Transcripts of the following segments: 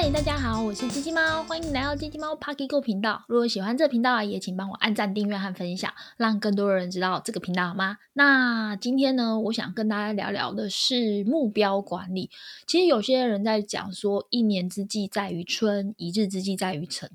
嗨，大家好，我是鸡鸡猫，欢迎来到鸡鸡猫 Parky Go 频道。如果喜欢这频道，也请帮我按赞、订阅和分享，让更多人知道这个频道好吗？那今天呢，我想跟大家聊聊的是目标管理。其实有些人在讲说，一年之计在于春，一日之计在于晨。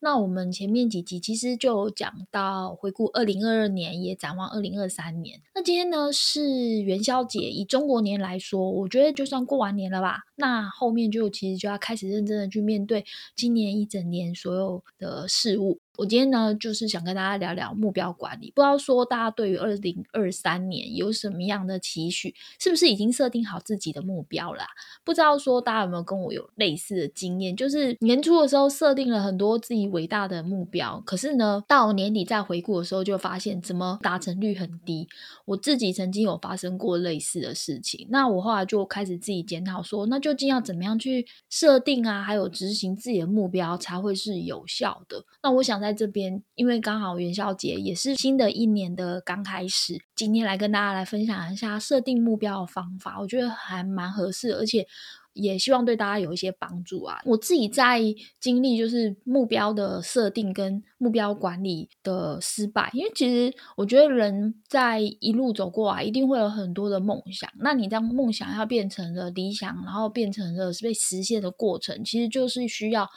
那我们前面几集其实就有讲到回顾二零二二年，也展望二零二三年。那今天呢是元宵节，以中国年来说，我觉得就算过完年了吧。那后面就其实就要开始认真的去面对今年一整年所有的事物。我今天呢，就是想跟大家聊聊目标管理。不知道说大家对于二零二三年有什么样的期许？是不是已经设定好自己的目标了？不知道说大家有没有跟我有类似的经验？就是年初的时候设定了很多自己伟大的目标，可是呢，到年底再回顾的时候，就发现怎么达成率很低。我自己曾经有发生过类似的事情，那我后来就开始自己检讨说，那究竟要怎么样去设定啊，还有执行自己的目标才会是有效的？那我想。在这边，因为刚好元宵节也是新的一年的刚开始，今天来跟大家来分享一下设定目标的方法，我觉得还蛮合适，而且也希望对大家有一些帮助啊。我自己在经历就是目标的设定跟目标管理的失败，因为其实我觉得人在一路走过来，一定会有很多的梦想。那你当梦想要变成了理想，然后变成了被实现的过程，其实就是需要。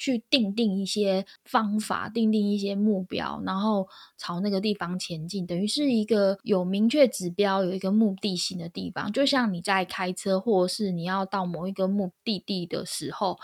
去定定一些方法，定定一些目标，然后朝那个地方前进，等于是一个有明确指标、有一个目的性的地方。就像你在开车，或者是你要到某一个目的地的时候。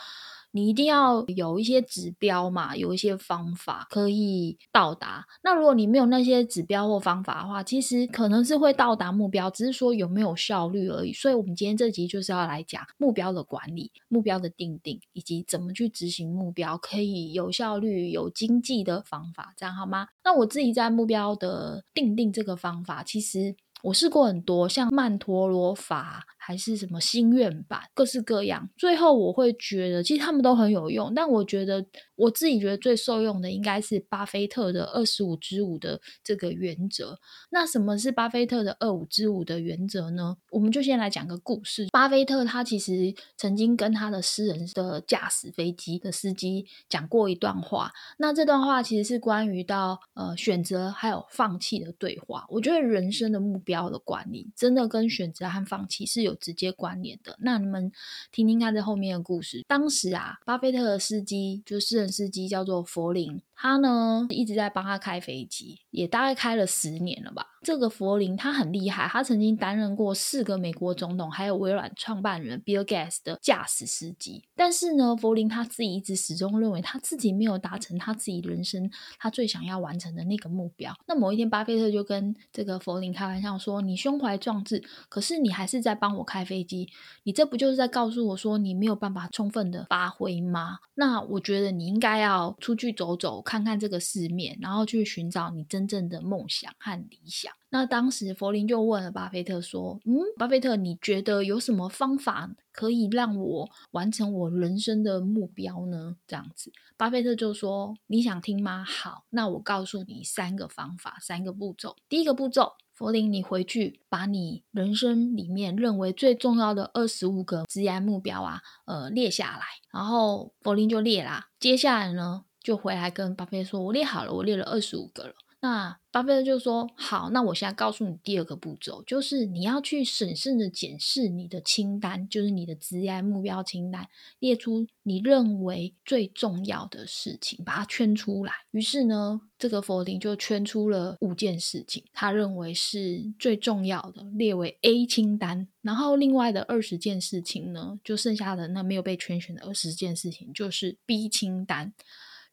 你一定要有一些指标嘛，有一些方法可以到达。那如果你没有那些指标或方法的话，其实可能是会到达目标，只是说有没有效率而已。所以，我们今天这集就是要来讲目标的管理、目标的定定，以及怎么去执行目标可以有效率、有经济的方法，这样好吗？那我自己在目标的定定这个方法，其实。我试过很多，像曼陀罗法还是什么心愿版，各式各样。最后我会觉得，其实他们都很有用，但我觉得我自己觉得最受用的应该是巴菲特的二十五之五的这个原则。那什么是巴菲特的二五之五的原则呢？我们就先来讲个故事。巴菲特他其实曾经跟他的私人的驾驶飞机的司机讲过一段话。那这段话其实是关于到呃选择还有放弃的对话。我觉得人生的目标。的管理真的跟选择和放弃是有直接关联的。那你们听听看这后面的故事。当时啊，巴菲特的司机就私人司机，叫做佛林。他呢一直在帮他开飞机，也大概开了十年了吧。这个佛林他很厉害，他曾经担任过四个美国总统，还有微软创办人 Bill Gates 的驾驶司机。但是呢，佛林他自己一直始终认为他自己没有达成他自己人生他最想要完成的那个目标。那某一天，巴菲特就跟这个佛林开玩笑说：“你胸怀壮志，可是你还是在帮我开飞机，你这不就是在告诉我说你没有办法充分的发挥吗？那我觉得你应该要出去走走。”看看这个世面，然后去寻找你真正的梦想和理想。那当时佛林就问了巴菲特说：“嗯，巴菲特，你觉得有什么方法可以让我完成我人生的目标呢？”这样子，巴菲特就说：“你想听吗？好，那我告诉你三个方法，三个步骤。第一个步骤，佛林，你回去把你人生里面认为最重要的二十五个职业目标啊，呃，列下来。然后佛林就列啦。接下来呢？”就回来跟巴菲特说：“我列好了，我列了二十五个了。”那巴菲特就说：“好，那我现在告诉你第二个步骤，就是你要去审慎的检视你的清单，就是你的职业目标清单，列出你认为最重要的事情，把它圈出来。于是呢，这个佛林就圈出了五件事情，他认为是最重要的，列为 A 清单。然后另外的二十件事情呢，就剩下的那没有被圈选的二十件事情，就是 B 清单。”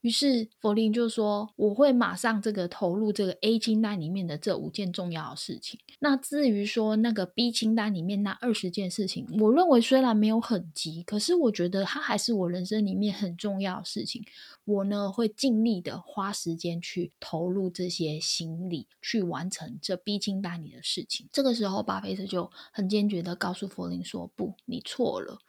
于是佛林就说：“我会马上这个投入这个 A 清单里面的这五件重要的事情。那至于说那个 B 清单里面那二十件事情，我认为虽然没有很急，可是我觉得它还是我人生里面很重要的事情。我呢会尽力的花时间去投入这些心力，去完成这 B 清单里的事情。这个时候，巴菲特就很坚决的告诉佛林说：‘不，你错了。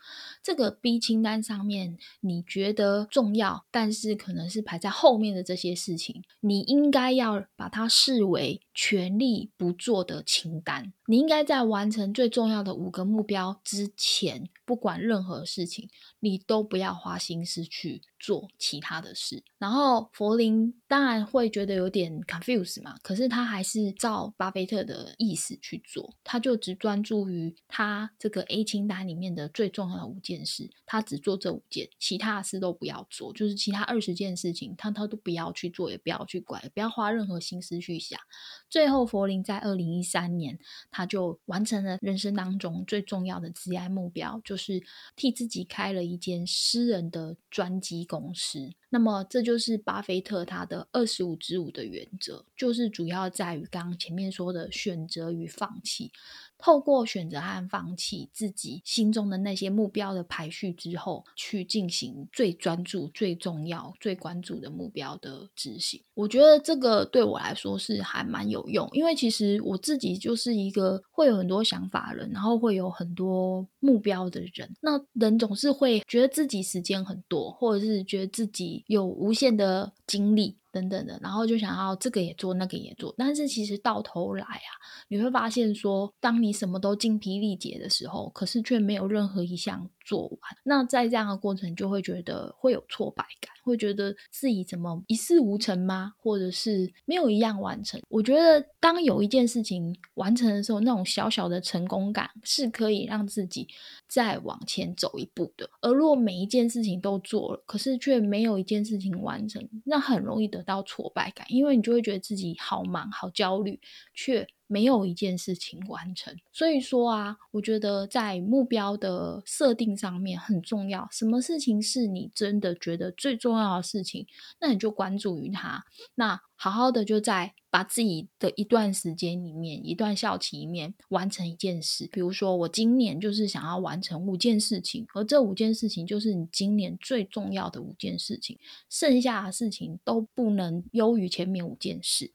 这个 B 清单上面你觉得重要，但是可能……’是排在后面的这些事情，你应该要把它视为全力不做的清单。你应该在完成最重要的五个目标之前，不管任何事情，你都不要花心思去做其他的事。然后佛林当然会觉得有点 confuse 嘛，可是他还是照巴菲特的意思去做，他就只专注于他这个 A 清单里面的最重要的五件事，他只做这五件，其他的事都不要做，就是其他二十件事情他他都不要去做，也不要去管，也不要花任何心思去想。最后，佛林在二零一三年，他就完成了人生当中最重要的职业目标，就是替自己开了一间私人的专机公司。那么，这就是巴菲特他的二十五之五的原则，就是主要在于刚刚前面说的选择与放弃。透过选择和放弃自己心中的那些目标的排序之后，去进行最专注、最重要、最关注的目标的执行。我觉得这个对我来说是还蛮有用，因为其实我自己就是一个会有很多想法的人，然后会有很多目标的人。那人总是会觉得自己时间很多，或者是觉得自己有无限的精力。等等的，然后就想要这个也做，那个也做，但是其实到头来啊，你会发现说，当你什么都精疲力竭的时候，可是却没有任何一项做完，那在这样的过程就会觉得会有挫败感，会觉得自己怎么一事无成吗？或者是没有一样完成？我觉得当有一件事情完成的时候，那种小小的成功感是可以让自己再往前走一步的。而如果每一件事情都做了，可是却没有一件事情完成，那很容易得。到挫败感，因为你就会觉得自己好忙、好焦虑，却没有一件事情完成。所以说啊，我觉得在目标的设定上面很重要。什么事情是你真的觉得最重要的事情，那你就关注于它。那好好的就在把自己的一段时间里面、一段校期里面完成一件事。比如说，我今年就是想要完成五件事情，而这五件事情就是你今年最重要的五件事情，剩下的事情都不能优于前面五件事。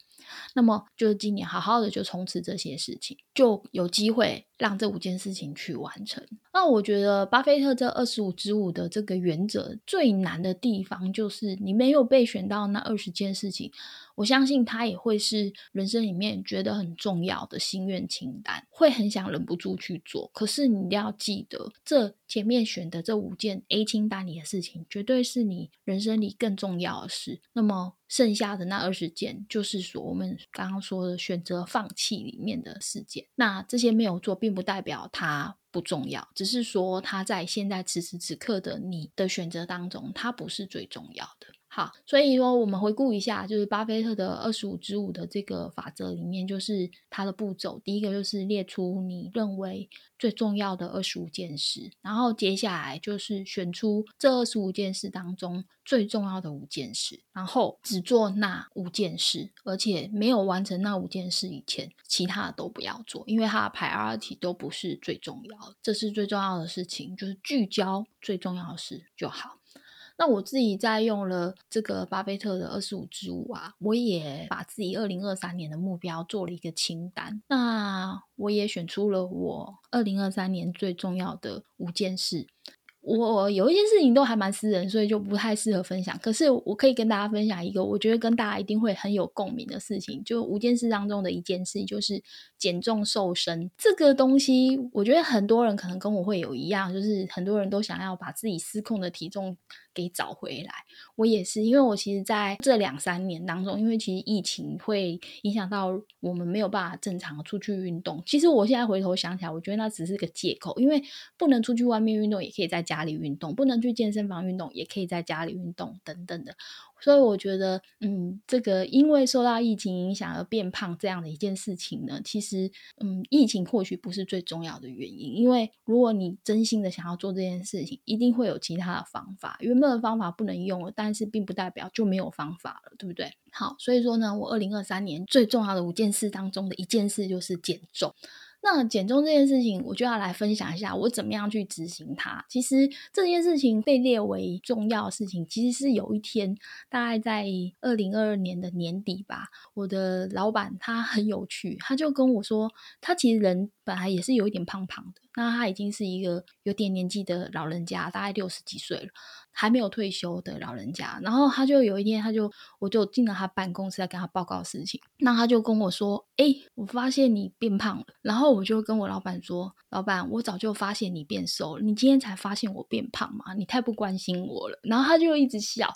那么就是今年好好的就冲刺这些事情，就有机会让这五件事情去完成。那我觉得巴菲特这二十五之五的这个原则最难的地方，就是你没有被选到那二十件事情，我相信他也会是人生里面觉得很重要的心愿清单，会很想忍不住去做。可是你一定要记得，这前面选的这五件 A 清单里的事情，绝对是你人生里更重要的事。那么剩下的那二十件，就是说我们刚刚说的选择放弃里面的事件。那这些没有做，并并不代表它不重要，只是说它在现在此时此刻的你的选择当中，它不是最重要的。好，所以说我们回顾一下，就是巴菲特的二十五之五的这个法则里面，就是它的步骤。第一个就是列出你认为最重要的二十五件事，然后接下来就是选出这二十五件事当中最重要的五件事，然后只做那五件事，而且没有完成那五件事以前，其他的都不要做，因为它的 priority 都不是最重要，这是最重要的事情，就是聚焦最重要的事就好。那我自己在用了这个巴菲特的二十五支舞啊，我也把自己二零二三年的目标做了一个清单。那我也选出了我二零二三年最重要的五件事。我有一件事情都还蛮私人，所以就不太适合分享。可是我可以跟大家分享一个，我觉得跟大家一定会很有共鸣的事情，就五件事当中的一件事，就是减重瘦身这个东西。我觉得很多人可能跟我会有一样，就是很多人都想要把自己失控的体重给找回来。我也是，因为我其实在这两三年当中，因为其实疫情会影响到我们没有办法正常出去运动。其实我现在回头想起来，我觉得那只是个借口，因为不能出去外面运动，也可以在家里运动；不能去健身房运动，也可以在家里运动，等等的。所以我觉得，嗯，这个因为受到疫情影响而变胖这样的一件事情呢，其实，嗯，疫情或许不是最重要的原因。因为如果你真心的想要做这件事情，一定会有其他的方法。原本的方法不能用了，但是并不代表就没有方法了，对不对？好，所以说呢，我二零二三年最重要的五件事当中的一件事就是减重。那减重这件事情，我就要来分享一下我怎么样去执行它。其实这件事情被列为重要的事情，其实是有一天，大概在二零二二年的年底吧。我的老板他很有趣，他就跟我说，他其实人本来也是有一点胖胖的，那他已经是一个有点年纪的老人家，大概六十几岁了，还没有退休的老人家。然后他就有一天，他就我就进了他办公室，在跟他报告事情。那他就跟我说：“哎，我发现你变胖了。”然后我就跟我老板说：“老板，我早就发现你变瘦了，你今天才发现我变胖吗？你太不关心我了。”然后他就一直笑。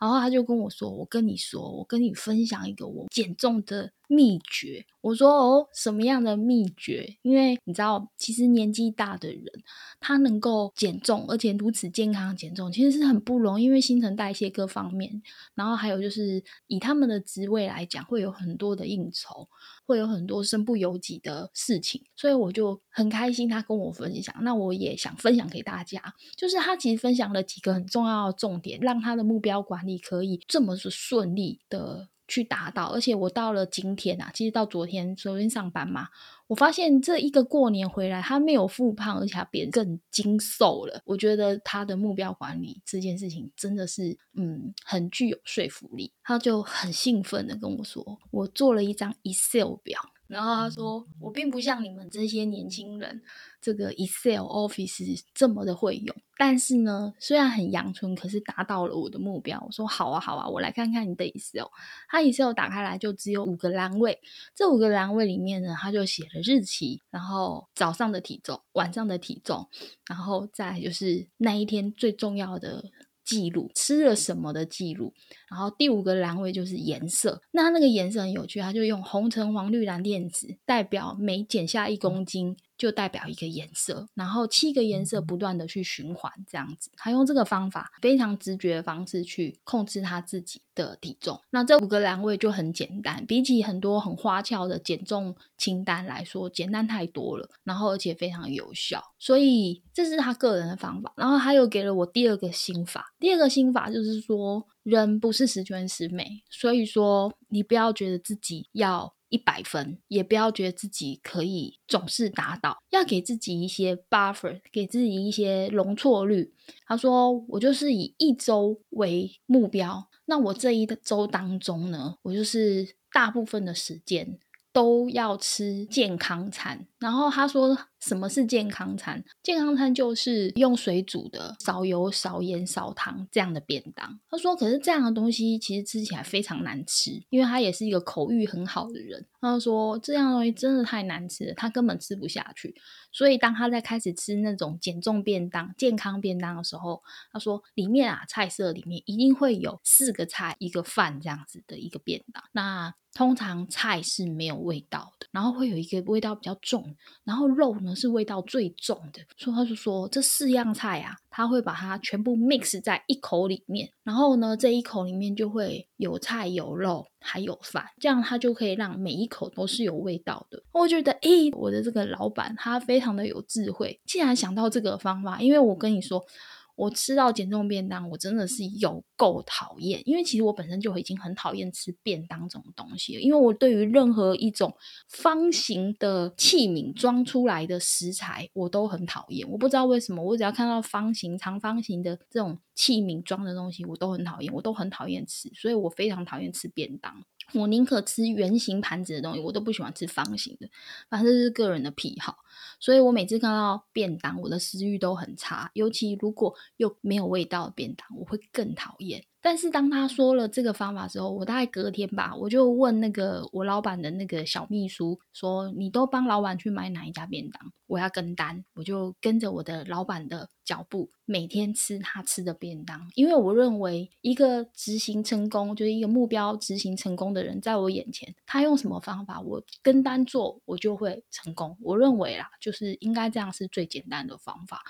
然后他就跟我说：“我跟你说，我跟你分享一个我减重的秘诀。”我说：“哦，什么样的秘诀？因为你知道，其实年纪大的人，他能够减重，而且如此健康减重，其实是很不容易，因为新陈代谢各方面，然后还有就是以他们的职位来讲，会有很多的应酬，会有很多身不由己的事情，所以我就很开心他跟我分享。那我也想分享给大家，就是他其实分享了几个很重要的重点，让他的目标管理可以这么顺利的。去达到，而且我到了今天啊，其实到昨天昨天上班嘛，我发现这一个过年回来，他没有复胖，而且他变更精瘦了。我觉得他的目标管理这件事情真的是，嗯，很具有说服力。他就很兴奋的跟我说，我做了一张 Excel 表。然后他说：“我并不像你们这些年轻人，这个 Excel Office 这么的会用。但是呢，虽然很阳春，可是达到了我的目标。”我说：“好啊，好啊，我来看看你的 Excel。”他 Excel 打开来就只有五个栏位，这五个栏位里面呢，他就写了日期，然后早上的体重、晚上的体重，然后再就是那一天最重要的。记录吃了什么的记录，然后第五个栏位就是颜色，那那个颜色很有趣，它就用红橙黄绿蓝靛紫代表每减下一公斤。就代表一个颜色，然后七个颜色不断的去循环，这样子，他用这个方法非常直觉的方式去控制他自己的体重。那这五个栏位就很简单，比起很多很花俏的减重清单来说，简单太多了。然后而且非常有效，所以这是他个人的方法。然后他又给了我第二个心法，第二个心法就是说，人不是十全十美，所以说你不要觉得自己要。一百分，也不要觉得自己可以总是达到，要给自己一些 buffer，给自己一些容错率。他说：“我就是以一周为目标，那我这一周当中呢，我就是大部分的时间。”都要吃健康餐，然后他说什么是健康餐？健康餐就是用水煮的，少油、少盐、少糖这样的便当。他说，可是这样的东西其实吃起来非常难吃，因为他也是一个口欲很好的人。他说这样东西真的太难吃了，他根本吃不下去。所以当他在开始吃那种减重便当、健康便当的时候，他说里面啊菜色里面一定会有四个菜一个饭这样子的一个便当。那通常菜是没有味道的，然后会有一个味道比较重，然后肉呢是味道最重的。所以他就说这四样菜啊，他会把它全部 mix 在一口里面，然后呢这一口里面就会有菜有肉还有饭，这样他就可以让每一口都是有味道的。我觉得，哎，我的这个老板他非常的有智慧，竟然想到这个方法，因为我跟你说。我吃到减重便当，我真的是有够讨厌，因为其实我本身就已经很讨厌吃便当这种东西了。因为我对于任何一种方形的器皿装出来的食材，我都很讨厌。我不知道为什么，我只要看到方形、长方形的这种器皿装的东西，我都很讨厌，我都很讨厌吃。所以我非常讨厌吃便当。我宁可吃圆形盘子的东西，我都不喜欢吃方形的。反正是个人的癖好，所以我每次看到便当，我的食欲都很差。尤其如果又没有味道的便当，我会更讨厌。但是当他说了这个方法之后，我大概隔天吧，我就问那个我老板的那个小秘书说：“你都帮老板去买哪一家便当？我要跟单。”我就跟着我的老板的脚步，每天吃他吃的便当。因为我认为一个执行成功，就是一个目标执行成功的人，在我眼前，他用什么方法，我跟单做，我就会成功。我认为啦，就是应该这样是最简单的方法。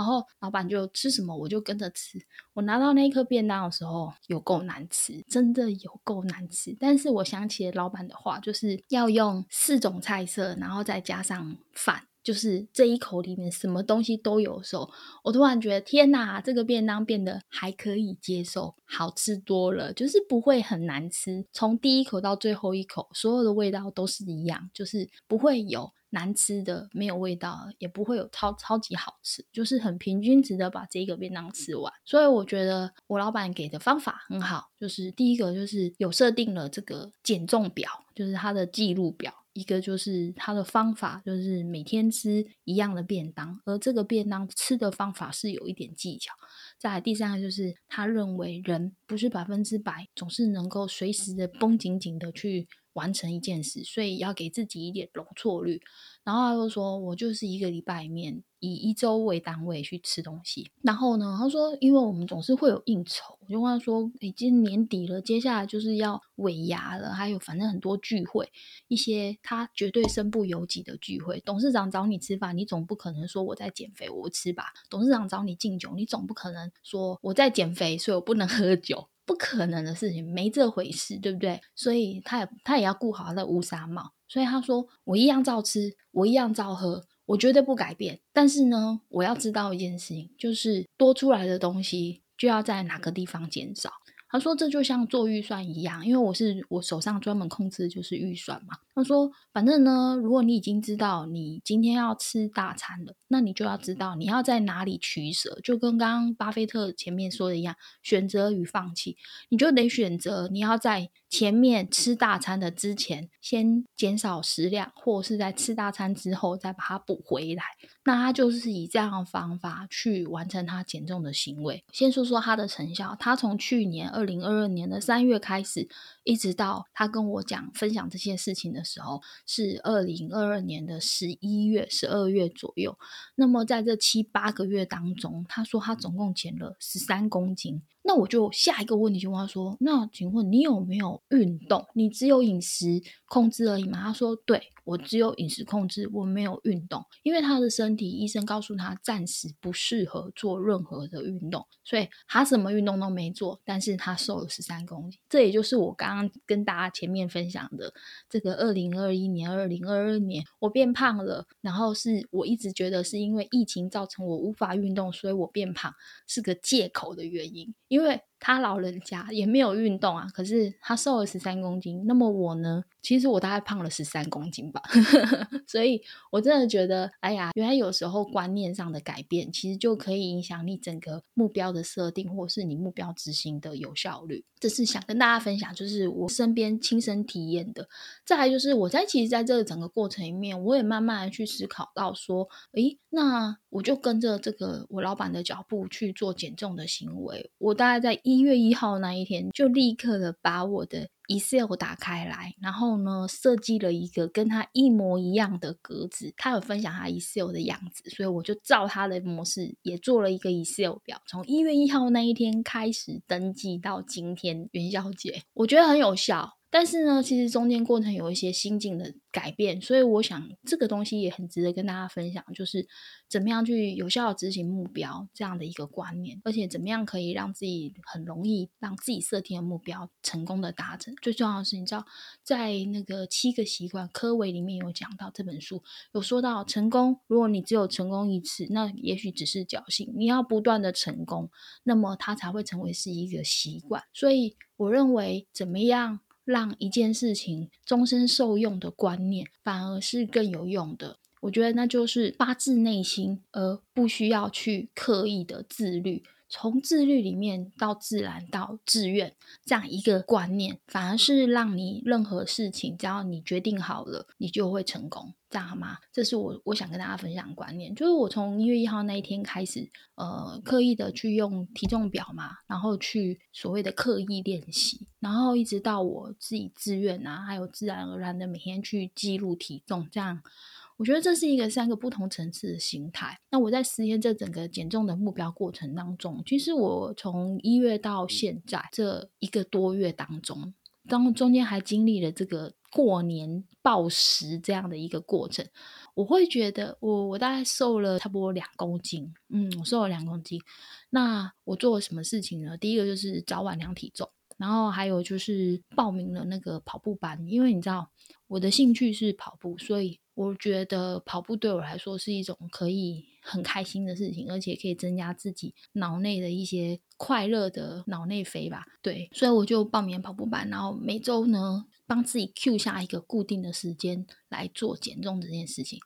然后老板就吃什么，我就跟着吃。我拿到那一颗便当的时候，有够难吃，真的有够难吃。但是我想起老板的话，就是要用四种菜色，然后再加上饭，就是这一口里面什么东西都有的时候，我突然觉得天哪，这个便当变得还可以接受，好吃多了，就是不会很难吃。从第一口到最后一口，所有的味道都是一样，就是不会有。难吃的没有味道，也不会有超超级好吃，就是很平均值得把这个便当吃完。所以我觉得我老板给的方法很好，就是第一个就是有设定了这个减重表，就是他的记录表，一个就是他的方法，就是每天吃一样的便当，而这个便当吃的方法是有一点技巧。再第三个就是他认为人不是百分之百总是能够随时的绷紧紧的去完成一件事，所以要给自己一点容错率。然后他又说，我就是一个礼拜里面以一周为单位去吃东西。然后呢，他说，因为我们总是会有应酬，我就问他说，已经年底了，接下来就是要尾牙了，还有反正很多聚会，一些他绝对身不由己的聚会。董事长找你吃饭，你总不可能说我在减肥，我吃吧。董事长找你敬酒，你总不可能说我在减肥，所以我不能喝酒。不可能的事情，没这回事，对不对？所以他也他也要顾好他的乌纱帽。所以他说：“我一样照吃，我一样照喝，我绝对不改变。但是呢，我要知道一件事情，就是多出来的东西就要在哪个地方减少。”他说：“这就像做预算一样，因为我是我手上专门控制的就是预算嘛。”他说：“反正呢，如果你已经知道你今天要吃大餐了，那你就要知道你要在哪里取舍，就跟刚刚巴菲特前面说的一样，选择与放弃，你就得选择你要在。”前面吃大餐的之前，先减少食量，或是在吃大餐之后再把它补回来。那他就是以这样的方法去完成他减重的行为。先说说他的成效，他从去年二零二二年的三月开始，一直到他跟我讲分享这些事情的时候，是二零二二年的十一月、十二月左右。那么在这七八个月当中，他说他总共减了十三公斤。那我就下一个问题就问他说：“那请问你有没有运动？你只有饮食控制而已吗？”他说：“对。”我只有饮食控制，我没有运动，因为他的身体医生告诉他暂时不适合做任何的运动，所以他什么运动都没做，但是他瘦了十三公斤。这也就是我刚刚跟大家前面分享的这个二零二一年、二零二二年我变胖了，然后是我一直觉得是因为疫情造成我无法运动，所以我变胖是个借口的原因，因为。他老人家也没有运动啊，可是他瘦了十三公斤。那么我呢？其实我大概胖了十三公斤吧。所以我真的觉得，哎呀，原来有时候观念上的改变，其实就可以影响你整个目标的设定，或是你目标执行的有效率。这是想跟大家分享，就是我身边亲身体验的。再来就是我在其实在这个整个过程里面，我也慢慢的去思考到说，诶，那我就跟着这个我老板的脚步去做减重的行为。我大概在。一月一号那一天，就立刻的把我的 Excel 打开来，然后呢，设计了一个跟他一模一样的格子。他有分享他 Excel 的样子，所以我就照他的模式也做了一个 Excel 表。从一月一号那一天开始登记到今天元宵节，我觉得很有效。但是呢，其实中间过程有一些心境的改变，所以我想这个东西也很值得跟大家分享，就是怎么样去有效的执行目标这样的一个观念，而且怎么样可以让自己很容易让自己设定的目标成功的达成。最重要的是，你知道，在那个七个习惯科维里面有讲到这本书有说到，成功如果你只有成功一次，那也许只是侥幸，你要不断的成功，那么它才会成为是一个习惯。所以我认为怎么样？让一件事情终身受用的观念，反而是更有用的。我觉得那就是发自内心，而不需要去刻意的自律。从自律里面到自然到自愿这样一个观念，反而是让你任何事情，只要你决定好了，你就会成功，这样好吗？这是我我想跟大家分享的观念，就是我从一月一号那一天开始，呃，刻意的去用体重表嘛，然后去所谓的刻意练习，然后一直到我自己自愿啊，还有自然而然的每天去记录体重，这样。我觉得这是一个三个不同层次的形态。那我在实现这整个减重的目标过程当中，其实我从一月到现在这一个多月当中，当中间还经历了这个过年暴食这样的一个过程，我会觉得我我大概瘦了差不多两公斤，嗯，我瘦了两公斤。那我做了什么事情呢？第一个就是早晚量体重，然后还有就是报名了那个跑步班，因为你知道我的兴趣是跑步，所以。我觉得跑步对我来说是一种可以很开心的事情，而且可以增加自己脑内的一些快乐的脑内啡吧。对，所以我就报名跑步班，然后每周呢帮自己 Q 下一个固定的时间来做减重这件事情。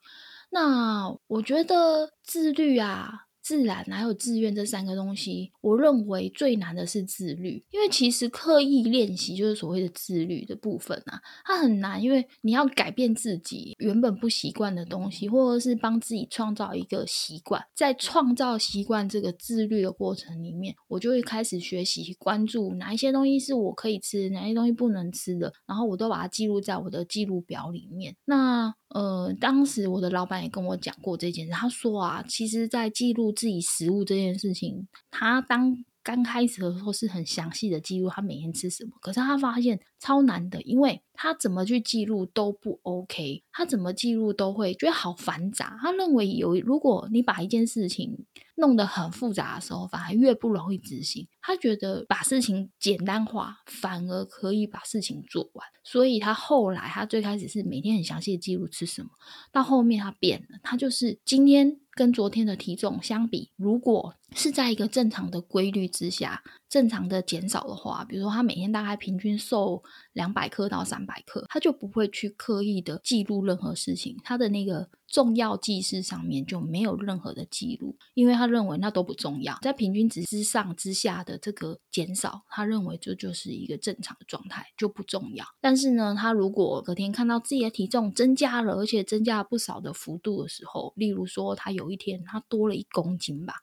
那我觉得自律啊。自然还有自愿这三个东西，我认为最难的是自律，因为其实刻意练习就是所谓的自律的部分啊，它很难，因为你要改变自己原本不习惯的东西，或者是帮自己创造一个习惯，在创造习惯这个自律的过程里面，我就会开始学习关注哪一些东西是我可以吃，哪些东西不能吃的，然后我都把它记录在我的记录表里面。那呃，当时我的老板也跟我讲过这件事，他说啊，其实，在记录自己食物这件事情，他当刚开始的时候是很详细的记录他每天吃什么，可是他发现超难的，因为他怎么去记录都不 OK，他怎么记录都会觉得好繁杂。他认为有如果你把一件事情弄得很复杂的时候，反而越不容易执行。他觉得把事情简单化，反而可以把事情做完。所以他后来他最开始是每天很详细的记录吃什么，到后面他变了，他就是今天。跟昨天的体重相比，如果是在一个正常的规律之下，正常的减少的话，比如说他每天大概平均瘦两百克到三百克，他就不会去刻意的记录任何事情，他的那个重要记事上面就没有任何的记录，因为他认为那都不重要，在平均值之上之下的这个减少，他认为这就是一个正常的状态，就不重要。但是呢，他如果隔天看到自己的体重增加了，而且增加了不少的幅度的时候，例如说他有有一天他多了一公斤吧。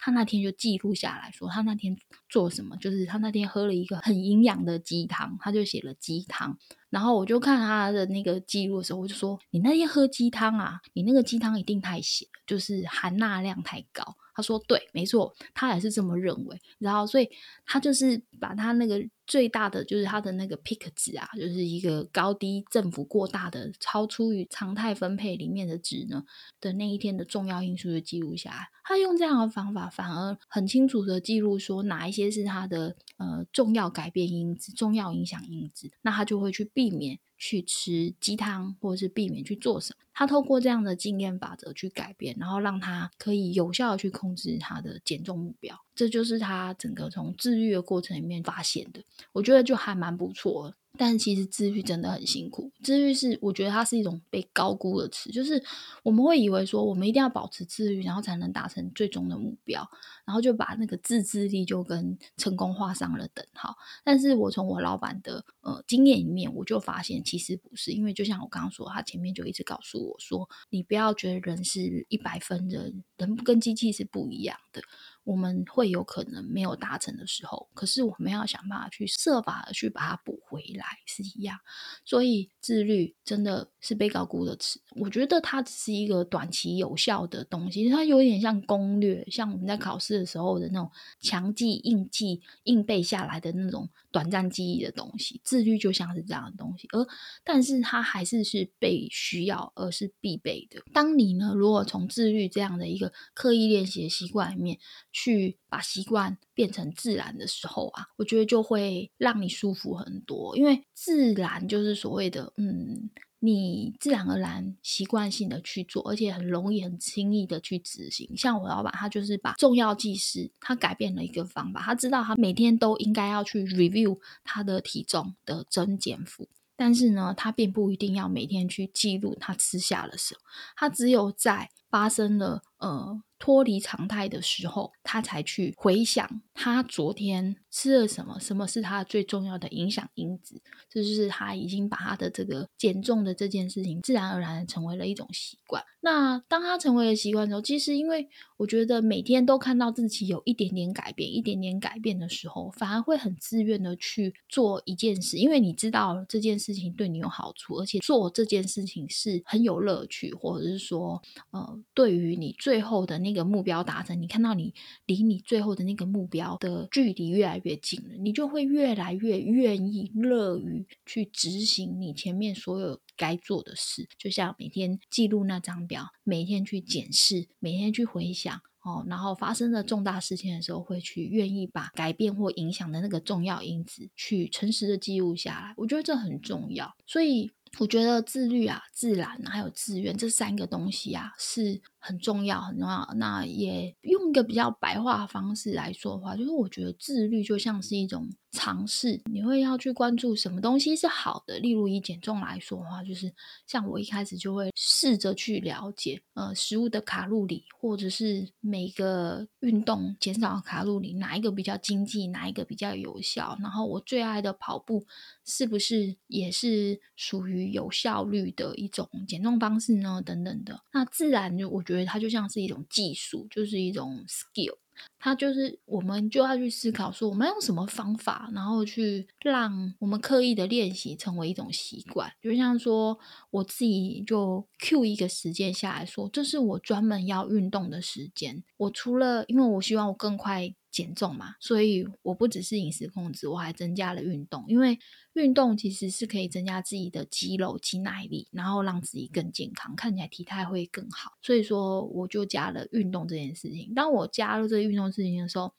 他那天就记录下来说，他那天做什么，就是他那天喝了一个很营养的鸡汤，他就写了鸡汤。然后我就看他的那个记录的时候，我就说：“你那天喝鸡汤啊，你那个鸡汤一定太咸，就是含钠量太高。”他说：“对，没错，他也是这么认为。”然后，所以他就是把他那个最大的，就是他的那个 pick 值啊，就是一个高低振幅过大的、超出于常态分配里面的值呢的那一天的重要因素就记录下来。他用这样的方法，反而很清楚的记录说哪一些是他的呃重要改变因子、重要影响因子，那他就会去避免。去吃鸡汤，或者是避免去做什么，他透过这样的经验法则去改变，然后让他可以有效的去控制他的减重目标，这就是他整个从治愈的过程里面发现的，我觉得就还蛮不错。但其实自愈真的很辛苦，自愈是我觉得它是一种被高估的词，就是我们会以为说我们一定要保持自愈，然后才能达成最终的目标，然后就把那个自制力就跟成功画上了等号。但是我从我老板的呃经验里面，我就发现其实不是，因为就像我刚刚说，他前面就一直告诉我说，你不要觉得人是一百分，人人跟机器是不一样的。我们会有可能没有达成的时候，可是我们要想办法去设法去把它补回来，是一样。所以自律真的是被高估的词。我觉得它只是一个短期有效的东西，它有点像攻略，像我们在考试的时候的那种强记、硬记、硬背下来的那种短暂记忆的东西。自律就像是这样的东西，而但是它还是是被需要，而是必备的。当你呢，如果从自律这样的一个刻意练习的习惯里面，去把习惯变成自然的时候啊，我觉得就会让你舒服很多。因为自然就是所谓的，嗯，你自然而然、习惯性的去做，而且很容易、很轻易的去执行。像我老板，他就是把重要记事，他改变了一个方法，他知道他每天都应该要去 review 他的体重的增减幅，但是呢，他并不一定要每天去记录他吃下的什么，他只有在发生了呃。脱离常态的时候，他才去回想他昨天吃了什么，什么是他最重要的影响因子。这就是他已经把他的这个减重的这件事情，自然而然成为了一种习惯。那当他成为了习惯之后，其实因为我觉得每天都看到自己有一点点改变，一点点改变的时候，反而会很自愿的去做一件事，因为你知道这件事情对你有好处，而且做这件事情是很有乐趣，或者是说，呃，对于你最后的那。个目标达成，你看到你离你最后的那个目标的距离越来越近了，你就会越来越愿意乐于去执行你前面所有该做的事。就像每天记录那张表，每天去检视，每天去回想哦，然后发生了重大事件的时候，会去愿意把改变或影响的那个重要因子去诚实的记录下来。我觉得这很重要，所以。我觉得自律啊、自然还有自愿这三个东西啊，是很重要，很重要。那也用一个比较白话方式来说的话，就是我觉得自律就像是一种尝试，你会要去关注什么东西是好的。例如以减重来说的话，就是像我一开始就会试着去了解，呃，食物的卡路里，或者是每个运动减少卡路里哪一个比较经济，哪一个比较有效。然后我最爱的跑步是不是也是属于有效率的一种减重方式呢？等等的，那自然就我觉它就像是一种技术，就是一种 skill。它就是我们就要去思考说，我们用什么方法，然后去让我们刻意的练习成为一种习惯。就像说，我自己就 Q 一个时间下来说，这是我专门要运动的时间。我除了因为我希望我更快。减重嘛，所以我不只是饮食控制，我还增加了运动。因为运动其实是可以增加自己的肌肉肌耐力，然后让自己更健康，看起来体态会更好。所以说，我就加了运动这件事情。当我加入这个运动事情的时候，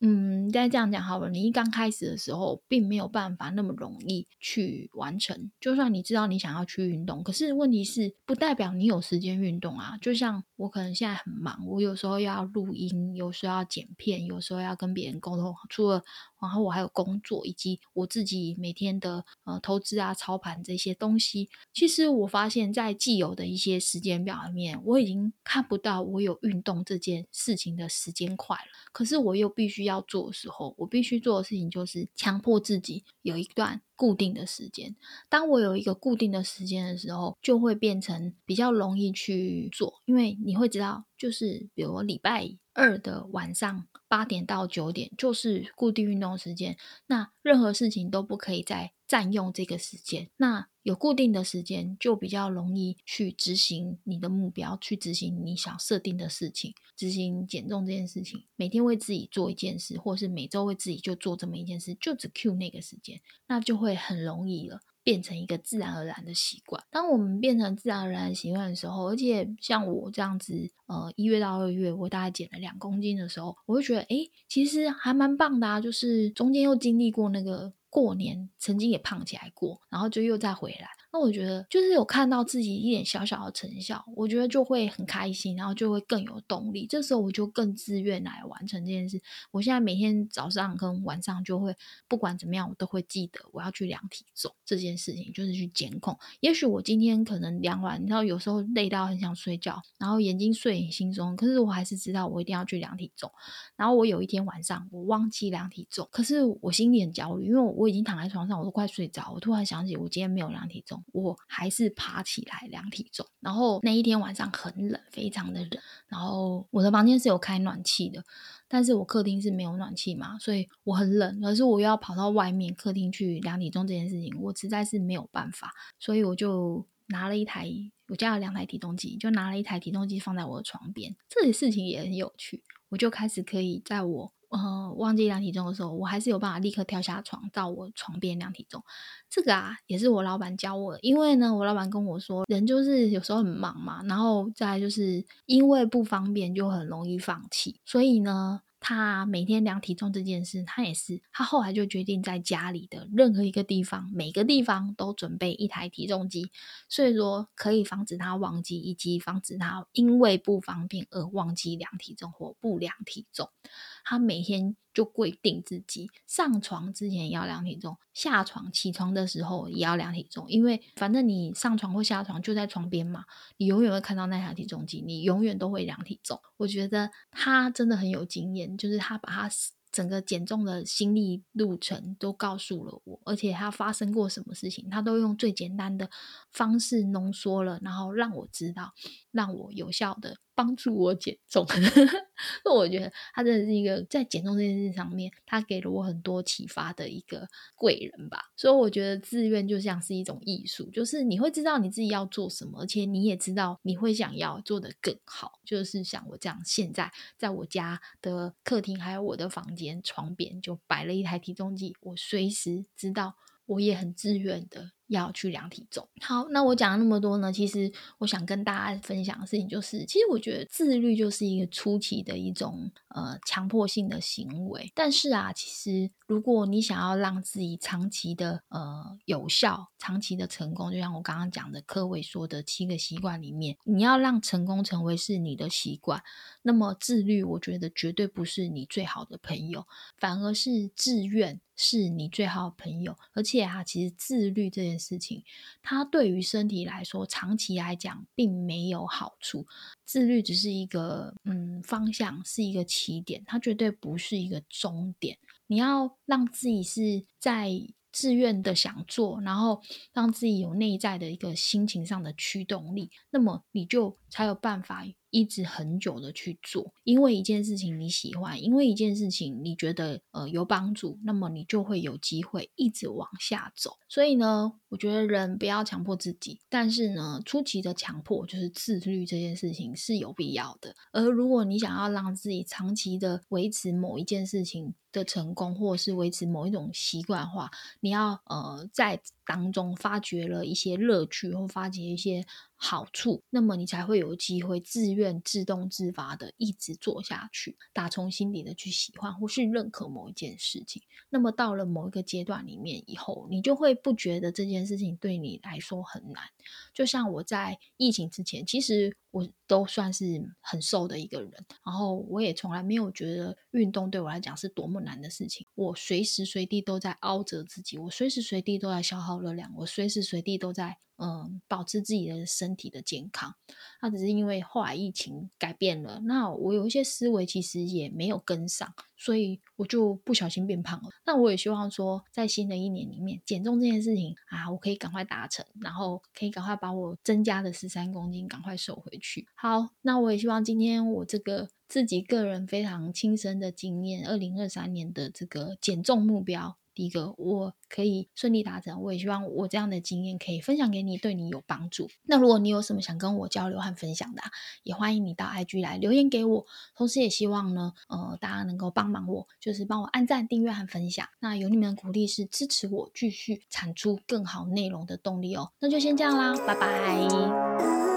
嗯，再这样讲好了。你一刚开始的时候，并没有办法那么容易去完成。就算你知道你想要去运动，可是问题是，不代表你有时间运动啊。就像我可能现在很忙，我有时候要录音，有时候要剪片，有时候要跟别人沟通。除了然后我还有工作，以及我自己每天的呃投资啊、操盘这些东西。其实我发现，在既有的一些时间表里面，我已经看不到我有运动这件事情的时间块了。可是我又必须要做的时候，我必须做的事情就是强迫自己有一段固定的时间。当我有一个固定的时间的时候，就会变成比较容易去做，因为你会知道，就是比如礼拜二的晚上。八点到九点就是固定运动时间，那任何事情都不可以在占用这个时间。那有固定的时间，就比较容易去执行你的目标，去执行你想设定的事情，执行减重这件事情。每天为自己做一件事，或是每周为自己就做这么一件事，就只 Q 那个时间，那就会很容易了。变成一个自然而然的习惯。当我们变成自然而然习惯的时候，而且像我这样子，呃，一月到二月我大概减了两公斤的时候，我会觉得，哎，其实还蛮棒的啊。就是中间又经历过那个过年，曾经也胖起来过，然后就又再回来。那我觉得就是有看到自己一点小小的成效，我觉得就会很开心，然后就会更有动力。这时候我就更自愿来完成这件事。我现在每天早上跟晚上就会，不管怎么样，我都会记得我要去量体重这件事情，就是去监控。也许我今天可能量完，你知道有时候累到很想睡觉，然后眼睛睡眼惺忪，可是我还是知道我一定要去量体重。然后我有一天晚上我忘记量体重，可是我心里很焦虑，因为我已经躺在床上，我都快睡着，我突然想起我今天没有量体重。我还是爬起来量体重，然后那一天晚上很冷，非常的冷。然后我的房间是有开暖气的，但是我客厅是没有暖气嘛，所以我很冷。可是我又要跑到外面客厅去量体重这件事情，我实在是没有办法，所以我就拿了一台，我家有两台体重机，就拿了一台体重机放在我的床边。这些事情也很有趣，我就开始可以在我。呃，忘记量体重的时候，我还是有办法立刻跳下床到我床边量体重。这个啊，也是我老板教我。因为呢，我老板跟我说，人就是有时候很忙嘛，然后再就是因为不方便，就很容易放弃。所以呢。他每天量体重这件事，他也是，他后来就决定在家里的任何一个地方，每个地方都准备一台体重机，所以说可以防止他忘记，以及防止他因为不方便而忘记量体重或不量体重。他每天就规定自己上床之前要量体重，下床起床的时候也要量体重，因为反正你上床或下床就在床边嘛，你永远会看到那台体重机，你永远都会量体重。我觉得他真的很有经验。就是他把他整个减重的心历路程都告诉了我，而且他发生过什么事情，他都用最简单的方式浓缩了，然后让我知道，让我有效的。帮助我减重，那我觉得他真的是一个在减重这件事上面，他给了我很多启发的一个贵人吧。所以我觉得自愿就像是一种艺术，就是你会知道你自己要做什么，而且你也知道你会想要做的更好。就是像我这样，现在在我家的客厅还有我的房间床边就摆了一台体重计，我随时知道，我也很自愿的要去量体重。好，那我讲了那么多呢，其实我想跟大家分享的事情就是，其实我觉得自律就是一个初期的一种呃强迫性的行为。但是啊，其实如果你想要让自己长期的呃有效、长期的成功，就像我刚刚讲的科伟说的七个习惯里面，你要让成功成为是你的习惯，那么自律，我觉得绝对不是你最好的朋友，反而是自愿。是你最好的朋友，而且啊，其实自律这件事情，它对于身体来说，长期来讲并没有好处。自律只是一个嗯方向，是一个起点，它绝对不是一个终点。你要让自己是在自愿的想做，然后让自己有内在的一个心情上的驱动力，那么你就才有办法。一直很久的去做，因为一件事情你喜欢，因为一件事情你觉得呃有帮助，那么你就会有机会一直往下走。所以呢，我觉得人不要强迫自己，但是呢，初期的强迫就是自律这件事情是有必要的。而如果你想要让自己长期的维持某一件事情的成功，或者是维持某一种习惯化，你要呃在当中发掘了一些乐趣，或发掘一些。好处，那么你才会有机会自愿、自动自发的一直做下去，打从心底的去喜欢或是认可某一件事情。那么到了某一个阶段里面以后，你就会不觉得这件事情对你来说很难。就像我在疫情之前，其实我都算是很瘦的一个人，然后我也从来没有觉得运动对我来讲是多么难的事情。我随时随地都在凹折自己，我随时随地都在消耗热量，我随时随地都在。嗯，保持自己的身体的健康，那只是因为后来疫情改变了，那我有一些思维其实也没有跟上，所以我就不小心变胖了。那我也希望说，在新的一年里面，减重这件事情啊，我可以赶快达成，然后可以赶快把我增加的十三公斤赶快瘦回去。好，那我也希望今天我这个自己个人非常亲身的经验，二零二三年的这个减重目标。第一个，我可以顺利达成，我也希望我这样的经验可以分享给你，对你有帮助。那如果你有什么想跟我交流和分享的，也欢迎你到 IG 来留言给我。同时也希望呢，呃，大家能够帮忙我，就是帮我按赞、订阅和分享。那有你们的鼓励是支持我继续产出更好内容的动力哦。那就先这样啦，拜拜。